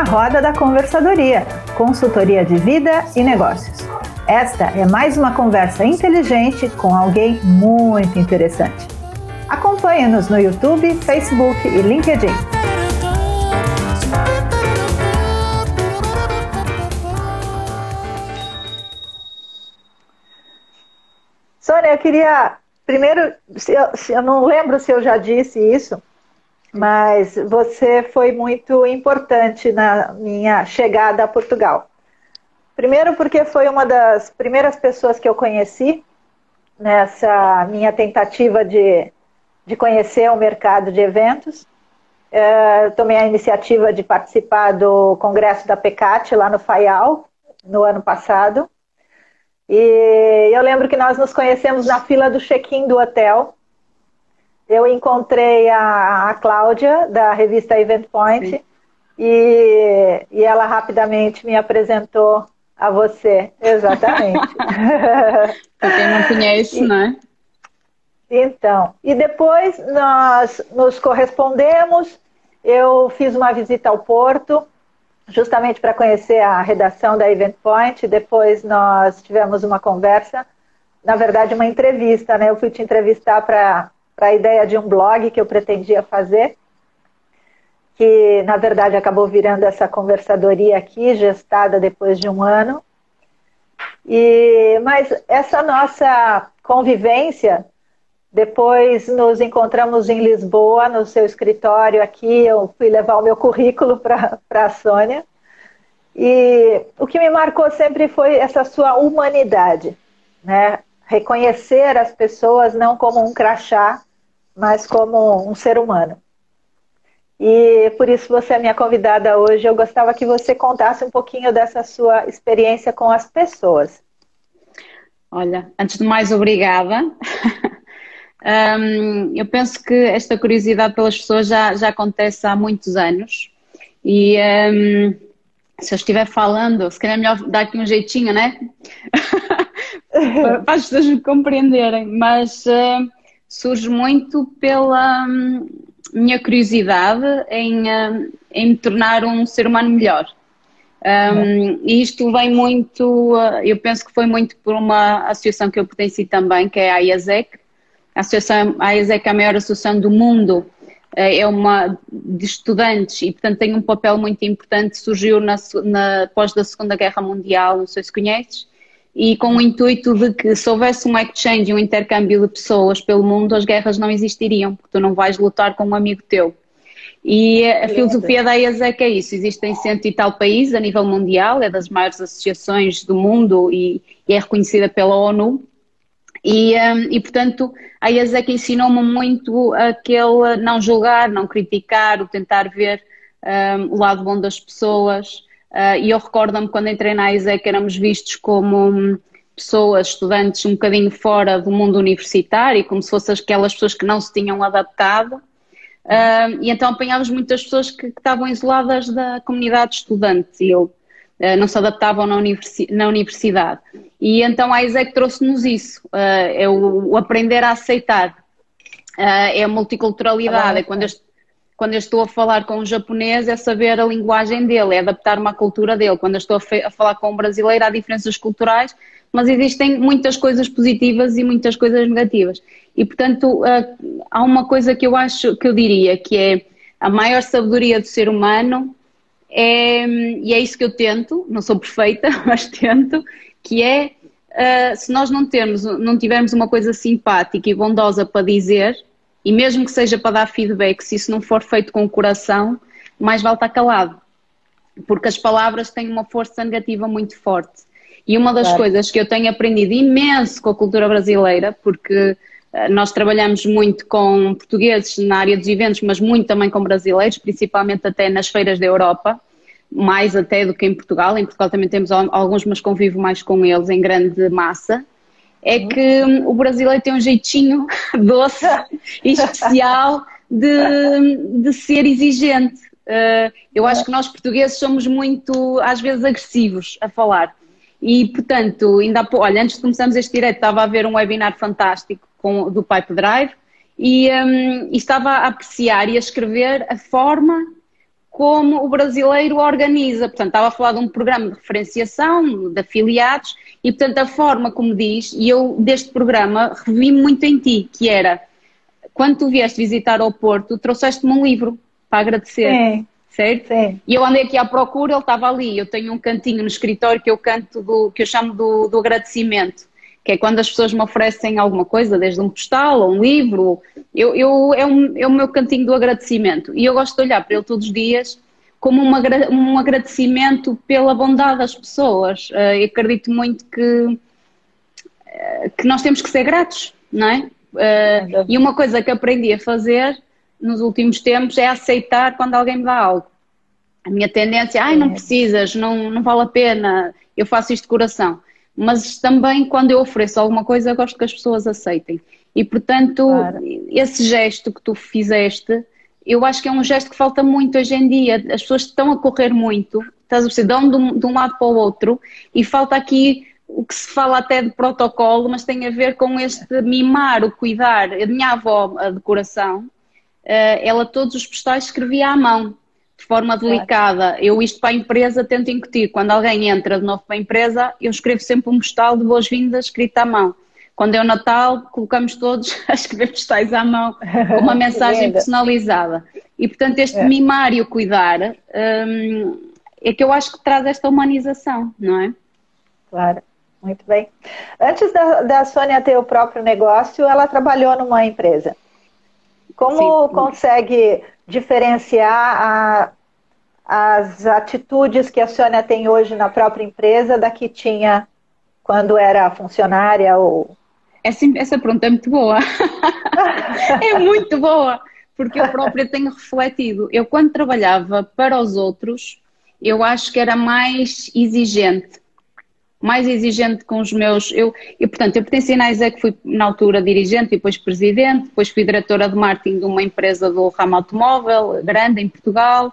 na roda da conversadoria, consultoria de vida e negócios. Esta é mais uma conversa inteligente com alguém muito interessante. Acompanhe-nos no YouTube, Facebook e LinkedIn. Sônia, eu queria primeiro, eu, eu não lembro se eu já disse isso, mas você foi muito importante na minha chegada a Portugal. Primeiro, porque foi uma das primeiras pessoas que eu conheci nessa minha tentativa de, de conhecer o mercado de eventos. É, tomei a iniciativa de participar do congresso da PECAT lá no Faial, no ano passado. E eu lembro que nós nos conhecemos na fila do check-in do hotel eu encontrei a, a Cláudia, da revista Event Point, e, e ela rapidamente me apresentou a você. Exatamente. Para quem não conhece, né? Então, e depois nós nos correspondemos, eu fiz uma visita ao Porto, justamente para conhecer a redação da Event Point, depois nós tivemos uma conversa, na verdade uma entrevista, né? Eu fui te entrevistar para para a ideia de um blog que eu pretendia fazer, que na verdade acabou virando essa conversadoria aqui, gestada depois de um ano. E, mas essa nossa convivência, depois nos encontramos em Lisboa, no seu escritório aqui, eu fui levar o meu currículo para a Sônia. E o que me marcou sempre foi essa sua humanidade, né? Reconhecer as pessoas não como um crachá, mas como um ser humano. E por isso você é minha convidada hoje. Eu gostava que você contasse um pouquinho dessa sua experiência com as pessoas. Olha, antes de mais, obrigada. um, eu penso que esta curiosidade pelas pessoas já, já acontece há muitos anos. E um, se eu estiver falando, se calhar é melhor dar aqui um jeitinho, né? para as pessoas me compreenderem. Mas. Uh, surge muito pela hum, minha curiosidade em, hum, em me tornar um ser humano melhor. Um, e isto vem muito, uh, eu penso que foi muito por uma associação que eu pertenci também, que é a IASEC. A associação a IASEC é a maior associação do mundo, uh, é uma de estudantes e, portanto, tem um papel muito importante. Surgiu na, na da Segunda Guerra Mundial, não sei se conheces, e com o intuito de que se houvesse um exchange, um intercâmbio de pessoas pelo mundo, as guerras não existiriam, porque tu não vais lutar com um amigo teu. E a filosofia da IASEC é isso, existem cento e tal países a nível mundial, é das maiores associações do mundo e, e é reconhecida pela ONU, e, um, e, portanto, a IASEC ensinou-me muito aquele não julgar, não criticar, o tentar ver um, o lado bom das pessoas, Uh, e eu recordo-me quando entrei na ISEC éramos vistos como pessoas, estudantes um bocadinho fora do mundo universitário, como se fossem aquelas pessoas que não se tinham adaptado. Uh, e então apanhávamos muitas pessoas que, que, estavam isoladas da comunidade estudante e uh, não se adaptavam na, universi na, universidade. E então a ISEC trouxe-nos isso, é o, o, aprender a aceitar, é a multiculturalidade, é quando este quando eu estou a falar com um japonês, é saber a linguagem dele, é adaptar-me à cultura dele. Quando eu estou a, a, falar com um brasileiro, há diferenças culturais, mas existem muitas coisas positivas e muitas coisas negativas. E, portanto, uh, há uma coisa que eu acho, que eu diria, que é a maior sabedoria do ser humano, é, e é isso que eu tento, não sou perfeita, mas tento, que é, uh, se nós não, termos, não tivermos uma coisa simpática e bondosa para dizer, e mesmo que seja para dar feedback, se isso não for feito com o coração, mais vale estar calado. Porque as palavras têm uma força negativa muito forte. E uma das claro. coisas que eu tenho aprendido imenso com a cultura brasileira, porque eh, nós trabalhamos muito com portugueses na área dos eventos, mas muito também com brasileiros, principalmente até nas feiras da Europa, mais até do que em Portugal. Em Portugal também temos alguns, mas convivo mais com eles em grande massa é que o brasileiro tem um jeitinho doce e especial de, de ser exigente. Uh, eu acho que nós portugueses somos muito, às vezes, agressivos a falar. E, portanto, ainda olha, antes de começarmos este direto, estava a ver um webinar fantástico com, do Pipe Drive e, um, e estava a apreciar e a escrever a forma como o brasileiro organiza. Portanto, estava a falar de um programa de referenciação, de afiliados, e portanto a forma como diz, e eu deste programa revi muito em ti, que era quando tu vieste visitar ao Porto, trouxeste-me um livro para agradecer. Sim. Certo? Sim. E eu andei aqui à procura, ele estava ali. Eu tenho um cantinho no escritório que eu canto do, que eu chamo do, do agradecimento que é quando as pessoas me oferecem alguma coisa, desde um postal ou um livro, eu, eu, é, um, é o meu cantinho do agradecimento. E eu gosto de olhar para ele todos os dias como uma, um agradecimento pela bondade das pessoas. Uh, eu acredito muito que, uh, que nós temos que ser gratos, não é? Uh, e uma coisa que aprendi a fazer nos últimos tempos é aceitar quando alguém me dá algo. A minha tendência é, ai, não precisas, não, não vale a pena, eu faço isto de coração mas também quando eu ofereço alguma coisa, eu gosto que as pessoas aceitem. E portanto, claro. esse gesto que tu fizeste, eu acho que é um gesto que falta muito hoje em dia. As pessoas estão a correr muito, estás a perceber, dão de um, de um lado para o outro, e falta aqui o que se fala até de protocolo, mas tem a ver com este mimar, o cuidar. A minha avó, a decoração, eh, ela todos os postais escrevia à mão de forma delicada. Eu isto para a empresa tento incutir. Quando alguém entra de novo para a empresa, eu escrevo sempre um postal de boas-vindas escrito à mão. Quando é o Natal, colocamos todos a escrever postais à mão com uma mensagem personalizada. E portanto este é. mimar e o cuidar hum, é que eu acho que traz esta humanização, não é? Claro. Muito bem. Antes da, da Sônia ter o próprio negócio, ela trabalhou numa empresa. Como Sim. consegue diferenciar a, as atitudes que a Sônia tem hoje na própria empresa da que tinha quando era funcionária ou essa, essa pergunta é muito boa. é muito boa, porque eu própria tenho refletido. Eu, quando trabalhava para os outros, eu acho que era mais exigente mais exigente com os meus. Eu, eu portanto, eu pertencia na ISEC, fui na altura dirigente e depois presidente, depois fui diretora de marketing de uma empresa do ramo automóvel, grande em Portugal,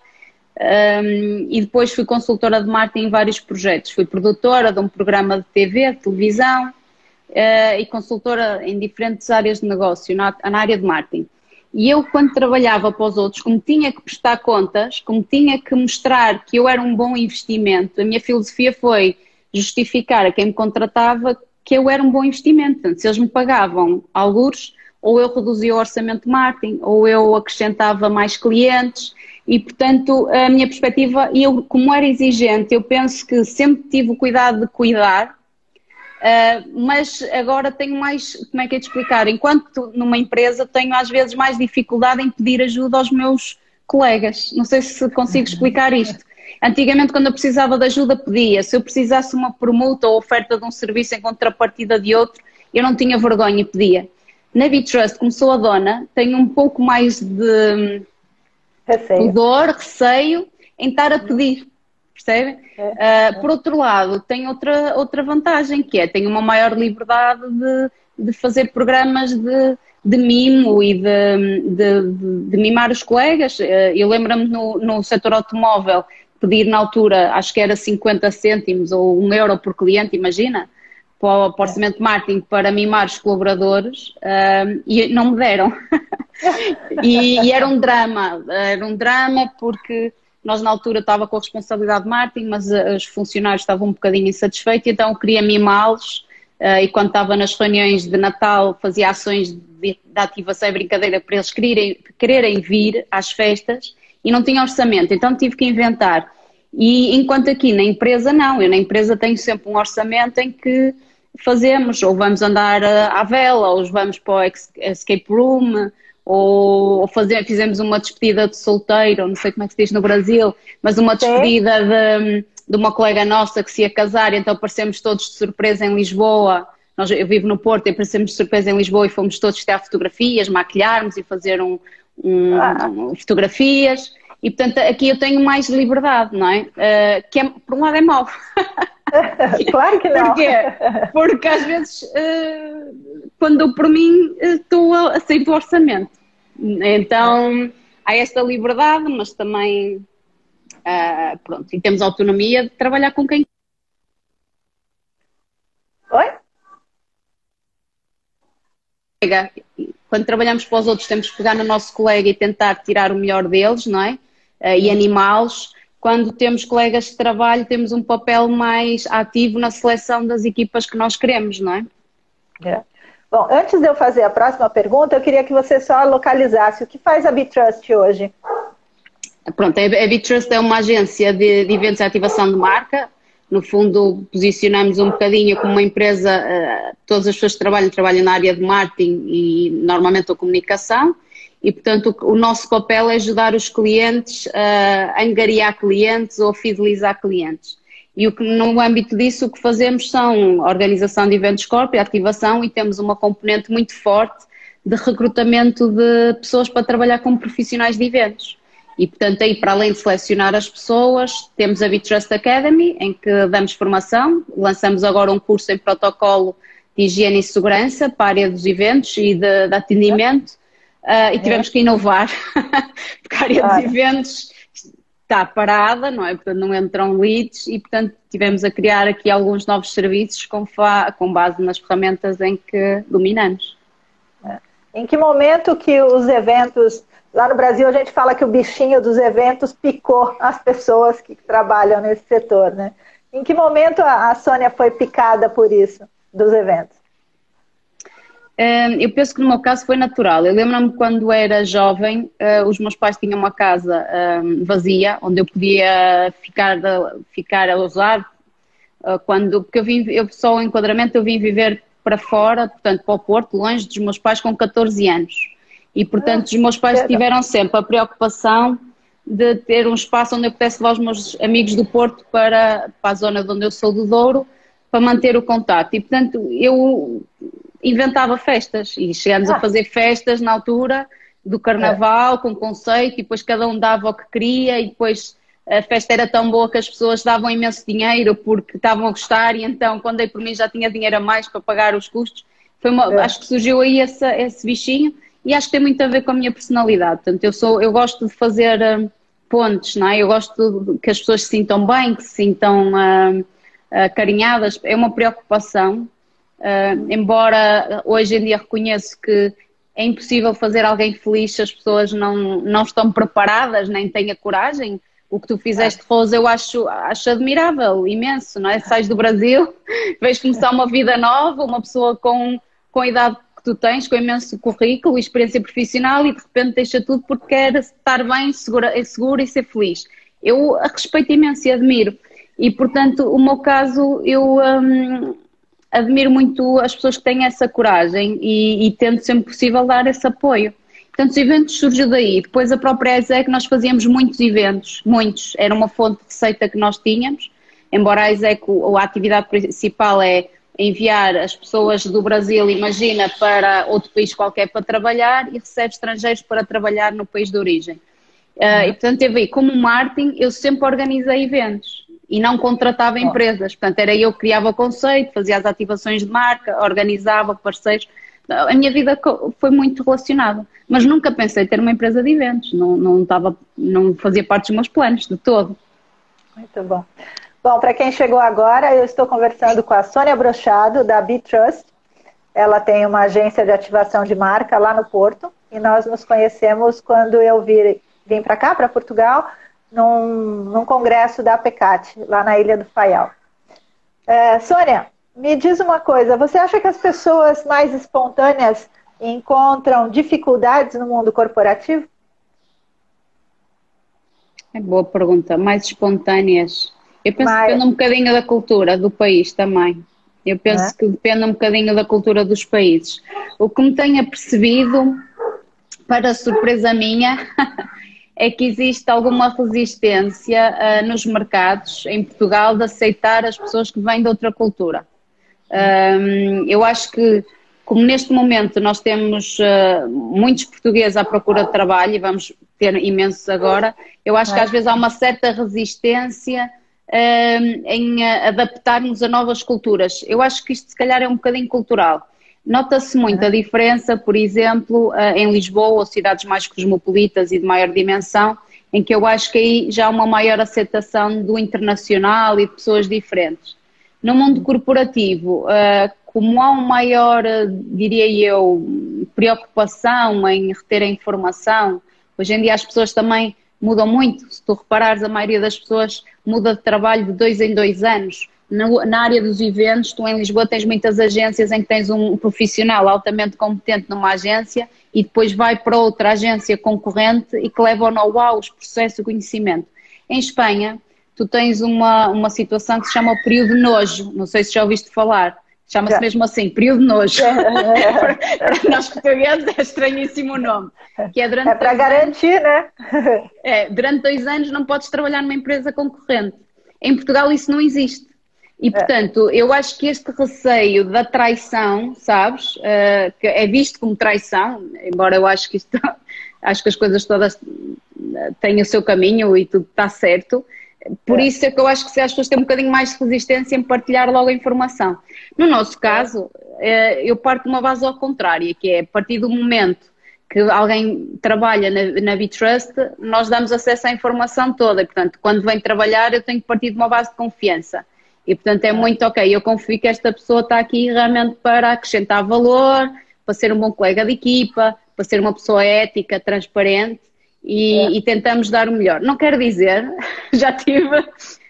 um, e depois fui consultora de marketing em vários projetos. Fui produtora de um programa de TV, de televisão, uh, e consultora em diferentes áreas de negócio, na, na área de marketing. E eu, quando trabalhava para os outros, como tinha que prestar contas, como tinha que mostrar que eu era um bom investimento, a minha filosofia foi justificar a quem me contratava que eu era um bom investimento. Portanto, se eles me pagavam alguns, ou eu reduzia o orçamento de marketing, ou eu acrescentava mais clientes, e portanto a minha perspectiva, e eu como era exigente, eu penso que sempre tive o cuidado de cuidar, uh, mas agora tenho mais, como é que é de explicar, enquanto numa empresa tenho às vezes mais dificuldade em pedir ajuda aos meus colegas, não sei se consigo explicar isto. Antigamente, quando eu precisava de ajuda, pedia. Se eu precisasse uma permuta ou oferta de um serviço em contrapartida de outro, eu não tinha vergonha e pedia. Na Bitrust, como sou a dona, tenho um pouco mais de receio. pudor, receio em estar a pedir. Percebe? É. Uh, por outro lado, tem outra, outra vantagem, que é tenho uma maior liberdade de, de fazer programas de, de mimo e de, de, de, mimar os colegas. Ah, eu lembro-me no, no setor automóvel pedir na altura, acho que era 50 cêntimos ou um euro por cliente, imagina, para o, orçamento de marketing para mimar os colaboradores um, e não me deram. e, e, era um drama, era um drama porque nós na altura estava com a responsabilidade de marketing, mas uh, os funcionários estavam um bocadinho insatisfeitos, então queria mimá-los uh, e quando estava nas reuniões de Natal fazia ações de, de ativação e brincadeira para eles quererem, quererem vir às festas e não tinha orçamento, então tive que inventar. E enquanto aqui na empresa não, eu na empresa tenho sempre um orçamento em que fazemos, ou vamos andar à vela, ou vamos para o escape room, ou fazer, fizemos uma despedida de solteiro, não sei como é que se diz no Brasil, mas uma despedida de, de uma colega nossa que se ia casar, então aparecemos todos de surpresa em Lisboa. Nós, eu vivo no Porto e aparecemos de surpresa em Lisboa e fomos todos tirar fotografias, maquilharmos e fazer um, um, ah. fotografias. E portanto aqui eu tenho mais liberdade, não é? Uh, que é, por um lado é mau. claro que não. Porquê? Porque às vezes uh, quando por mim estou uh, a sair do orçamento. Então há esta liberdade, mas também pronto, e temos autonomia de trabalhar com quem. Oi? Quando trabalhamos para os outros, temos que pegar no nosso colega e tentar tirar o melhor deles, não é? e animá-los. Quando temos colegas de trabalho, temos um papel mais ativo na seleção das equipas que nós queremos, não é? é. Bom, antes de eu fazer a próxima pergunta, eu queria que você só localizasse o que faz a Bitrust hoje. Pronto, a Bitrust é uma agência de, de eventos e ativação de marca. No fundo, posicionamos um bocadinho como uma empresa, uh, todas as pessoas que trabalham, trabalham na área de marketing e normalmente a comunicação. E, portanto, o, nosso papel é ajudar os clientes uh, a angariar clientes ou fidelizar clientes. E o que, no âmbito disso, o que fazemos são organização de eventos corpo e ativação e temos uma componente muito forte de recrutamento de pessoas para trabalhar como profissionais de eventos. E, portanto, aí, para além de selecionar as pessoas, temos a Bitrust Academy, em que damos formação. Lançamos agora um curso em protocolo de higiene e segurança para a área dos eventos e de, de atendimento. Uh, e tivemos que inovar, porque a área dos eventos está parada, não é? Portanto, não entram leads e, portanto, tivemos a criar aqui alguns novos serviços com, com base nas ferramentas em que dominamos. É. Em que momento que os eventos, lá no Brasil a gente fala que o bichinho dos eventos picou as pessoas que trabalham nesse setor, né? Em que momento a Sônia foi picada por isso, dos eventos? Eu penso que no meu caso foi natural. Eu lembro-me quando era jovem, ah, os meus pais tinham uma casa vazia, onde eu podia ficar, ficar a usar. Ah, quando, porque eu vim, eu só o enquadramento, eu vim viver para fora, portanto para o Porto, longe dos meus pais, com 14 anos. E portanto os meus pais tiveram sempre a preocupação de ter um espaço onde eu pudesse levar os meus amigos do Porto para, para a zona de onde eu sou do Douro, para manter o contato. E portanto eu inventava festas e chegámos ah. a fazer festas na altura do carnaval é. com conceito e depois cada um dava o que queria e depois a festa era tão boa que as pessoas davam imenso dinheiro porque estavam a gostar e então quando dei por mim já tinha dinheiro a mais para pagar os custos. Foi uma, é. Acho que surgiu aí esse, esse bichinho e acho que tem muito a ver com a minha personalidade. Portanto, eu, sou, eu gosto de fazer uh, pontes, não é? Eu gosto que as pessoas se sintam bem, que se sintam uh, carinhadas. É uma preocupação Uh, embora hoje em dia reconheço que é impossível fazer alguém feliz se as pessoas não, não estão preparadas, nem têm a coragem. O que tu fizeste, Rosa, eu acho, acho admirável, imenso, não é? Sais do Brasil, vês começar uma vida nova, uma pessoa com, com idade tu tens, com imenso currículo, experiência profissional e de repente deixa tudo porque quer estar bem, segura, segura e ser feliz. Eu a respeito imenso e admiro. E, portanto, o meu caso, eu, hum, admiro muito as pessoas que têm essa coragem e, e tento sempre possível dar esse apoio. Portanto, os eventos surgiu daí. Depois a própria ESEC nós fazíamos muitos eventos, muitos. Era uma fonte de receita que nós tínhamos, embora a ESEC, a atividade principal é enviar as pessoas do Brasil, imagina, para outro país qualquer para trabalhar e recebe estrangeiros para trabalhar no país de origem. Uh, e portanto, teve aí, como marketing, eu sempre organizei eventos e não contratava empresas. Portanto, era eu que criava o conceito, fazia as ativações de marca, organizava parceiros. A minha vida foi muito relacionada, mas nunca pensei ter uma empresa de eventos, não, não, estava, não fazia parte dos meus planos, de todo. Muito bom. Bom, para quem chegou agora, eu estou conversando com a Sônia Brochado, da B-Trust. Ela tem uma agência de ativação de marca lá no Porto, e nós nos conhecemos quando eu vim, vim para cá, para Portugal, num, num congresso da APECAT, lá na Ilha do Faial. É, Sônia, me diz uma coisa, você acha que as pessoas mais espontâneas encontram dificuldades no mundo corporativo? É boa pergunta. Mais espontâneas. Eu penso que depende um bocadinho da cultura do país também. Eu penso é? que depende um bocadinho da cultura dos países. O que me tenha percebido, para surpresa minha, é que existe alguma resistência uh, nos mercados em Portugal de aceitar as pessoas que vêm de outra cultura. Um, eu acho que, como neste momento nós temos uh, muitos portugueses à procura de trabalho e vamos ter imensos agora, eu acho que às vezes há uma certa resistência em uh, adaptarmos a novas culturas. Eu acho que isto se calhar é um bocadinho cultural. Nota-se muito a diferença, por exemplo, eh, em Lisboa ou cidades mais cosmopolitas e de maior dimensão, em que eu acho que aí já há uma maior aceitação do internacional e de pessoas diferentes. No mundo corporativo, eh, como há uma maior, eh, diria eu, preocupação em reter a informação, hoje em dia as pessoas também mudam muito. Se tu reparares, a maioria das pessoas muda de trabalho de dois em dois anos. Na, área dos eventos, tu em Lisboa tens muitas agências em que tens um profissional altamente competente numa agência e depois vai para outra agência concorrente e que leva o know-how, os processos, o conhecimento. Em Espanha, tu tens uma, uma situação que se chama o período de nojo, não sei se já ouviste falar. Chama-se mesmo assim, período de nojo. para nós portugueses é estranhíssimo o nome. Que é durante é para garantir, anos, né? É, durante dois anos não podes trabalhar numa empresa concorrente. Em Portugal isso não existe. E, é. portanto, eu acho que este receio da traição, sabes, uh, que é visto como traição, embora eu acho que isto, acho que as coisas todas têm o seu caminho e tudo está certo, por isso é que eu acho que se as pessoas têm um bocadinho mais de resistência em partilhar logo a informação. No nosso caso, uh, eu parto de uma base ao contrário, que é a partir do momento que alguém trabalha na, na Bitrust, nós damos acesso à informação toda. E, portanto, quando vem trabalhar, eu tenho que partir de uma base de confiança. E portanto é muito ok, eu confio que esta pessoa está aqui realmente para acrescentar valor, para ser um bom colega de equipa, para ser uma pessoa ética, transparente e, é. e tentamos dar o melhor. Não quero dizer, já tive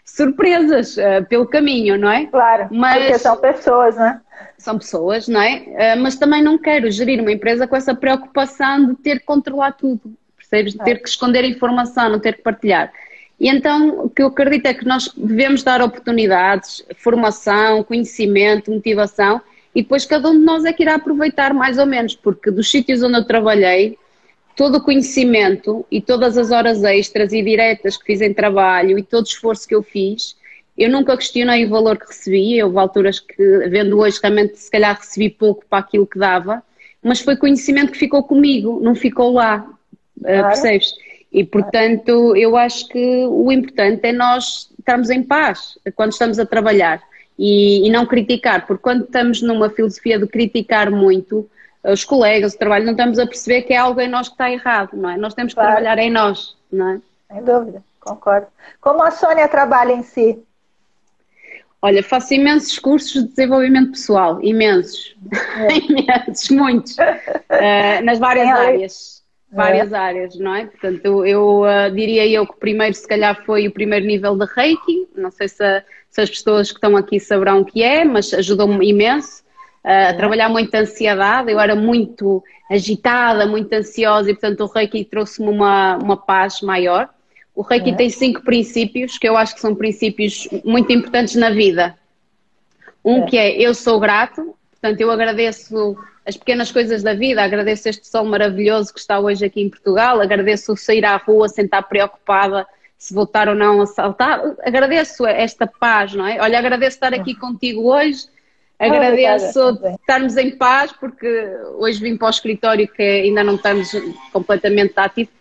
surpresas uh, pelo caminho, não é? Claro, Mas, porque são pessoas, né? São pessoas, não é? Uh, mas também não quero gerir uma empresa com essa preocupação de ter que controlar tudo, percebes? De ter que esconder informação, não ter que partilhar. E então o que eu acredito é que nós devemos dar oportunidades, formação, conhecimento, motivação e depois cada um de nós é que irá aproveitar mais ou menos, porque dos sítios onde eu trabalhei, todo o conhecimento e todas as horas extras e diretas que fiz em trabalho e todo o esforço que eu fiz, eu nunca questionei o valor que recebi. Houve alturas que, vendo hoje, realmente se calhar recebi pouco para aquilo que dava, mas foi conhecimento que ficou comigo, não ficou lá, claro. percebes? E, portanto, eu acho que o importante é nós estarmos em paz quando estamos a trabalhar e, e, não criticar, porque quando estamos numa filosofia de criticar muito os colegas, o trabalho, não estamos a perceber que é algo em nós que está errado, não é? Nós temos que claro. trabalhar em nós, não é? Sem dúvida, concordo. Como a Sônia trabalha em si? Olha, faço imensos cursos de desenvolvimento pessoal, imensos, é. imensos, muitos, uh, nas várias áreas várias é. áreas, não é? Portanto, eu, eu uh, diria eu que o primeiro, se calhar, foi o primeiro nível de Reiki. Não sei se, se as pessoas que estão aqui saberão o que é, mas ajudou-me imenso. A trabalhar muito ansiedade. Eu era muito agitada, muito ansiosa e, portanto, o Reiki trouxe-me uma, uma paz maior. O Reiki é. tem cinco princípios que eu acho que são princípios muito importantes na vida. Um é. que é eu sou grato, portanto, eu agradeço as pequenas coisas da vida. Agradeço este sol maravilhoso que está hoje aqui em Portugal, agradeço sair à rua sem estar preocupada se voltar ou não a saltar. Agradeço esta paz, não é? Olha, agradeço estar aqui contigo hoje. Agradeço oh, estarmos em paz, porque hoje vim para o escritório que ainda não estamos completamente ativo,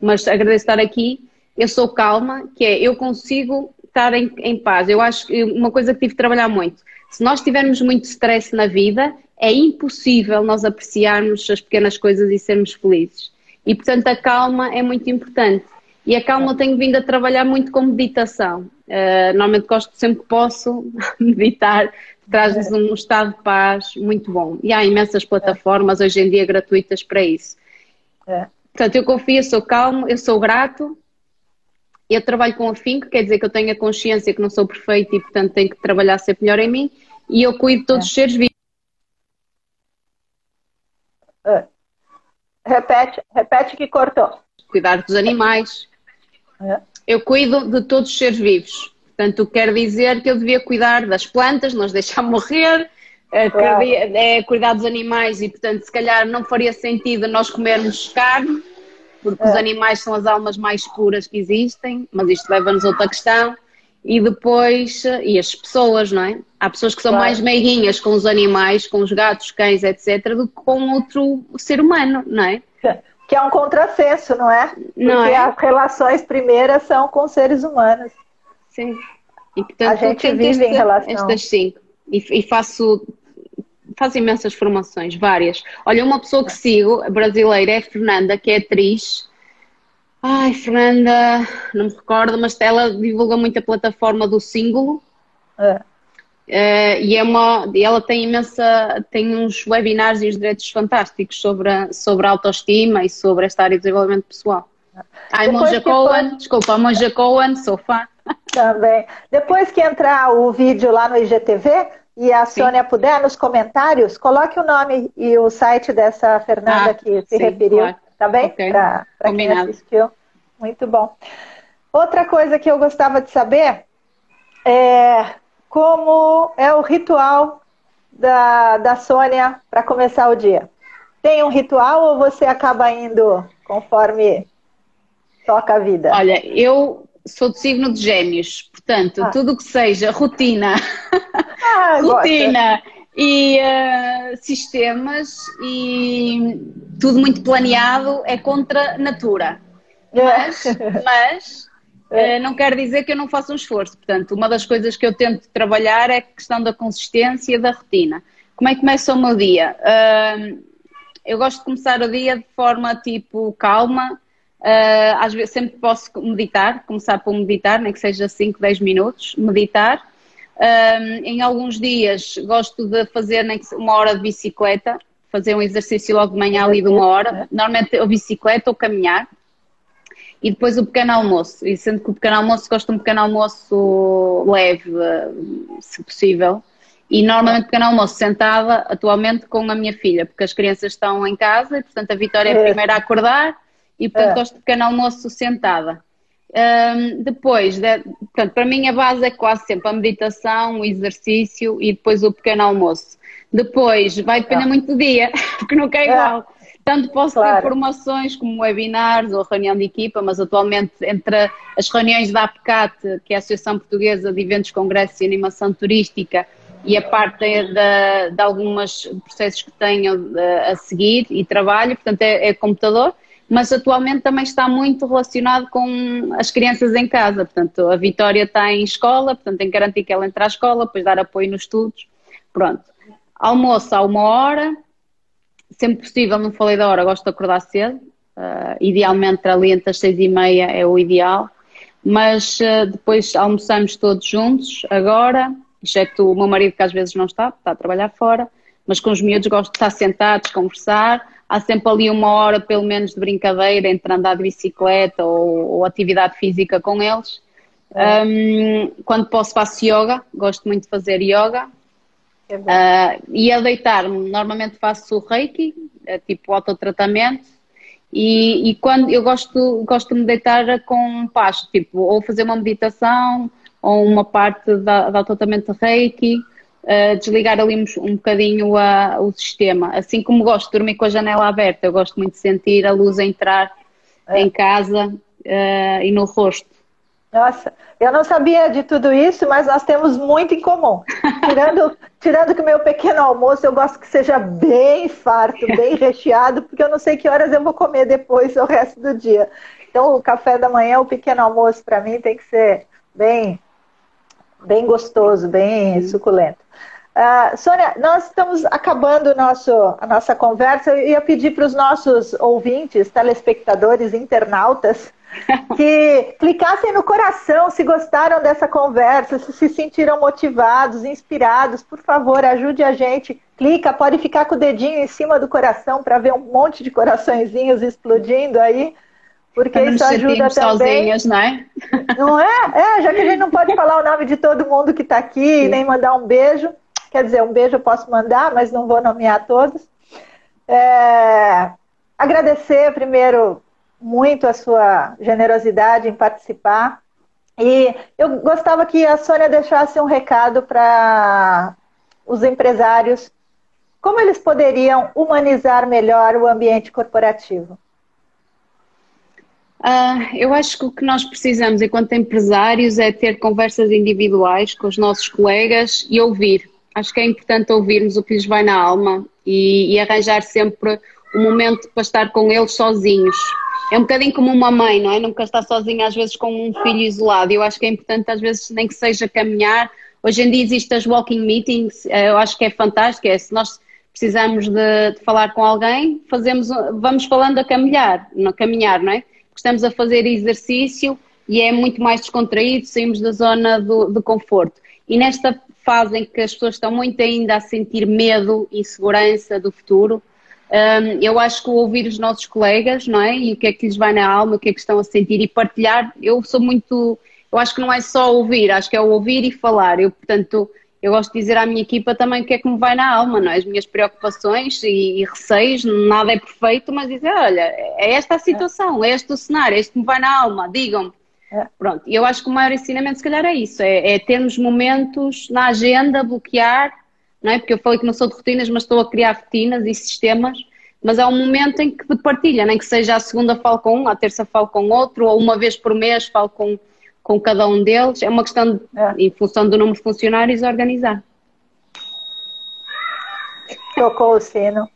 mas agradeço estar aqui. Eu sou calma, que é eu consigo estar em, em paz. Eu acho que uma coisa que tive de trabalhar muito. Se nós tivermos muito stress na vida, é impossível nós apreciarmos as pequenas coisas e sermos felizes. E, portanto, a calma é muito importante. E a calma eu tenho vindo a trabalhar muito com meditação. Uh, normalmente gosto sempre que posso meditar, traz-nos um estado de paz muito bom. E há imensas plataformas hoje em dia gratuitas para isso. É. Portanto, eu confio, eu sou calmo, eu sou grato, eu trabalho com afinco, quer dizer que eu tenho a consciência que não sou perfeita e, portanto, tenho que trabalhar sempre melhor em mim. E eu cuido de todos é. os seres vivos. É. Repete, repete que cortou. Cuidar dos animais. É. Eu cuido de todos os seres vivos. Portanto, quer dizer que eu devia cuidar das plantas, não as deixar morrer, é, claro. é, cuidar dos animais e, portanto, se calhar não faria sentido nós comermos carne, porque é. os animais são as almas mais puras que existem, mas isto leva-nos a outra questão e depois, e as pessoas, não é? Há pessoas que são claro. mais meiguinhas com os animais, com os gatos, cães, etc., do que com outro ser humano, não é? Que é um contrassenso, não é? Porque não é? as relações primeiras são com seres humanos. Sim. E portanto, a gente vive este, em relação. Estas cinco. E, e faço faço imensas formações, várias. Olha, uma pessoa que sigo, brasileira, é Fernanda, que é atriz, Ai, Fernanda, não me recordo, mas ela divulga muito a plataforma do símbolo. É. Uh, e é uma, ela tem imensa, tem uns webinars e uns direitos fantásticos sobre a, sobre a autoestima e sobre esta área de desenvolvimento pessoal. Ai, Monja Cohen, for... desculpa, Monja Cohen, sou fã. Também. Depois que entrar o vídeo lá no IGTV e a sim. Sônia puder, nos comentários, coloque o nome e o site dessa Fernanda ah, que se sim, referiu, claro. tá bem? Okay. Para quem assistiu. Muito bom. Outra coisa que eu gostava de saber é como é o ritual da, da Sônia para começar o dia. Tem um ritual ou você acaba indo conforme toca a vida? Olha, eu sou do signo de gêmeos, portanto, ah. tudo que seja rotina, ah, rotina e uh, sistemas e tudo muito planeado é contra a natura. É. Mas, mas uh, não quer dizer que eu não faça um esforço. Portanto, uma das coisas que eu tento trabalhar é a questão da consistência da rotina. Como é que começa o meu dia? Eu gosto de começar o dia de forma tipo calma, Uh, às vezes sempre posso meditar, começar por meditar, nem que seja 5, 10 minutos, meditar. Em alguns dias gosto de fazer nem que uma hora de bicicleta, fazer um exercício logo de manhã ali de uma hora, normalmente ou bicicleta ou caminhar. E depois o pequeno almoço, e sendo que o pequeno almoço gosto de um pequeno almoço leve, se possível. E normalmente pequeno almoço sentada atualmente com a minha filha, porque as crianças estão em casa e portanto a Vitória é a primeira a acordar e portanto é. gosto de pequeno almoço sentada. Um, depois, de, portanto, para mim a base é quase sempre a meditação, o exercício e depois o pequeno almoço. Depois, vai depender é. muito do dia, porque nunca é, é. igual. Tanto posso claro. ter formações como webinars ou reunião de equipa, mas atualmente entre as reuniões da APCAT, que é a Associação Portuguesa de Eventos, Congressos e Animação Turística, e a parte de, de alguns processos que tenho eh, a seguir e trabalho, portanto é, é computador mas atualmente também está muito relacionado com as crianças em casa. Portanto, a Vitória está em escola, portanto, tem que garantir que ela entre à escola, depois dar apoio nos estudos. Pronto. Almoço a uma hora, sempre possível, não falei da hora, gosto de acordar cedo. Uh, idealmente ali entre as seis e meia é o ideal. Mas uh, depois almoçamos todos juntos, agora, exceto o meu marido que às vezes não está, está a trabalhar fora, mas com os miúdos gosto de estar sentados, conversar há sempre ali uma hora, pelo menos, de brincadeira entre andar de bicicleta ou, ou atividade física com eles. Um, quando posso, faço yoga, gosto muito de fazer yoga. É uh, e a deitar-me, normalmente faço reiki, é tipo autotratamento. E, e quando eu gosto, gosto de me deitar com paz, tipo, ou fazer uma meditação, ou uma parte da, da autotratamento de reiki uh, desligar ali um, um bocadinho a, o sistema. Assim como gosto de dormir com a janela aberta, eu gosto muito de sentir a luz entrar é. em casa uh, e no rosto. Nossa, eu não sabia de tudo isso, mas nós temos muito em comum. Tirando, tirando que o meu pequeno almoço eu gosto que seja bem farto, bem recheado, porque eu não sei que horas eu vou comer depois o resto do dia. Então, o café da manhã, o pequeno almoço para mim tem que ser bem, bem gostoso, bem suculento. Uh, Sônia, nós estamos acabando nosso, a nossa conversa. Eu ia pedir para os nossos ouvintes, telespectadores, internautas, que clicassem no coração se gostaram dessa conversa, se se sentiram motivados, inspirados. Por favor, ajude a gente. Clica, pode ficar com o dedinho em cima do coração para ver um monte de coraçõezinhos explodindo aí. Porque isso ajuda também. Sozinhos, não é? Não é? É, já que a gente não pode falar o nome de todo mundo que está aqui, Sim. nem mandar um beijo. Quer dizer, um beijo eu posso mandar, mas não vou nomear todos. É, agradecer primeiro muito a sua generosidade em participar. E eu gostava que a Sônia deixasse um recado para os empresários, como eles poderiam humanizar melhor o ambiente corporativo. Uh, eu acho que o que nós precisamos enquanto empresários é ter conversas individuais com os nossos colegas e ouvir acho que é importante ouvirmos o que lhes vai na alma e, e, arranjar sempre um momento para estar com eles sozinhos. É um bocadinho como uma mãe, não é? Nunca está sozinha às vezes com um filho isolado. Eu acho que é importante às vezes nem que seja caminhar. Hoje em dia existem as walking meetings, eh, eu acho que é fantástico, é se nós precisamos de, de falar com alguém, fazemos, vamos falando a caminhar, não, caminhar, não é? Porque estamos a fazer exercício e é muito mais descontraído, saímos da zona do, conforto. E nesta fase em que as pessoas estão muito ainda a sentir medo insegurança do futuro, Um, eu acho que ouvir os nossos colegas, não é? E o que é que lhes vai na alma, o que é que estão a sentir e partilhar, eu sou muito. Eu acho que não é só ouvir, acho que é ouvir e falar. Eu, portanto, eu gosto de dizer à minha equipa também o que é que me vai na alma, não é? As minhas preocupações e, e receios, nada é perfeito, mas dizer, olha, é esta a situação, é este o cenário, é este que me vai na alma, digam-me. É. Pronto, eu acho que o maior ensinamento, se calhar, é isso: é, é termos momentos na agenda, bloquear não é? Porque eu falei que não sou de rotinas, mas estou a criar rotinas e sistemas, mas é um momento em que partilha, nem que seja a segunda falo com um, a terça falo com outro, ou uma vez por mês falo com, com cada um deles. É uma questão, de, é. em função do número de funcionários, organizar. Tocou o sino.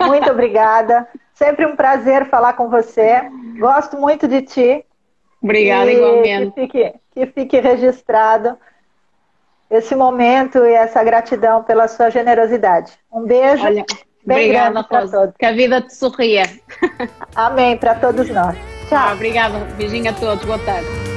Muito obrigada. Sempre um prazer falar com você. Gosto muito de ti. Obrigada, e igualmente. Que fique, que fique registrado esse momento e essa gratidão pela sua generosidade. Um beijo. Olha, bem obrigada, para todos. Que a vida te sorria. Amém para todos nós. Tchau. Ah, obrigada. Beijinho a todos. Boa tarde.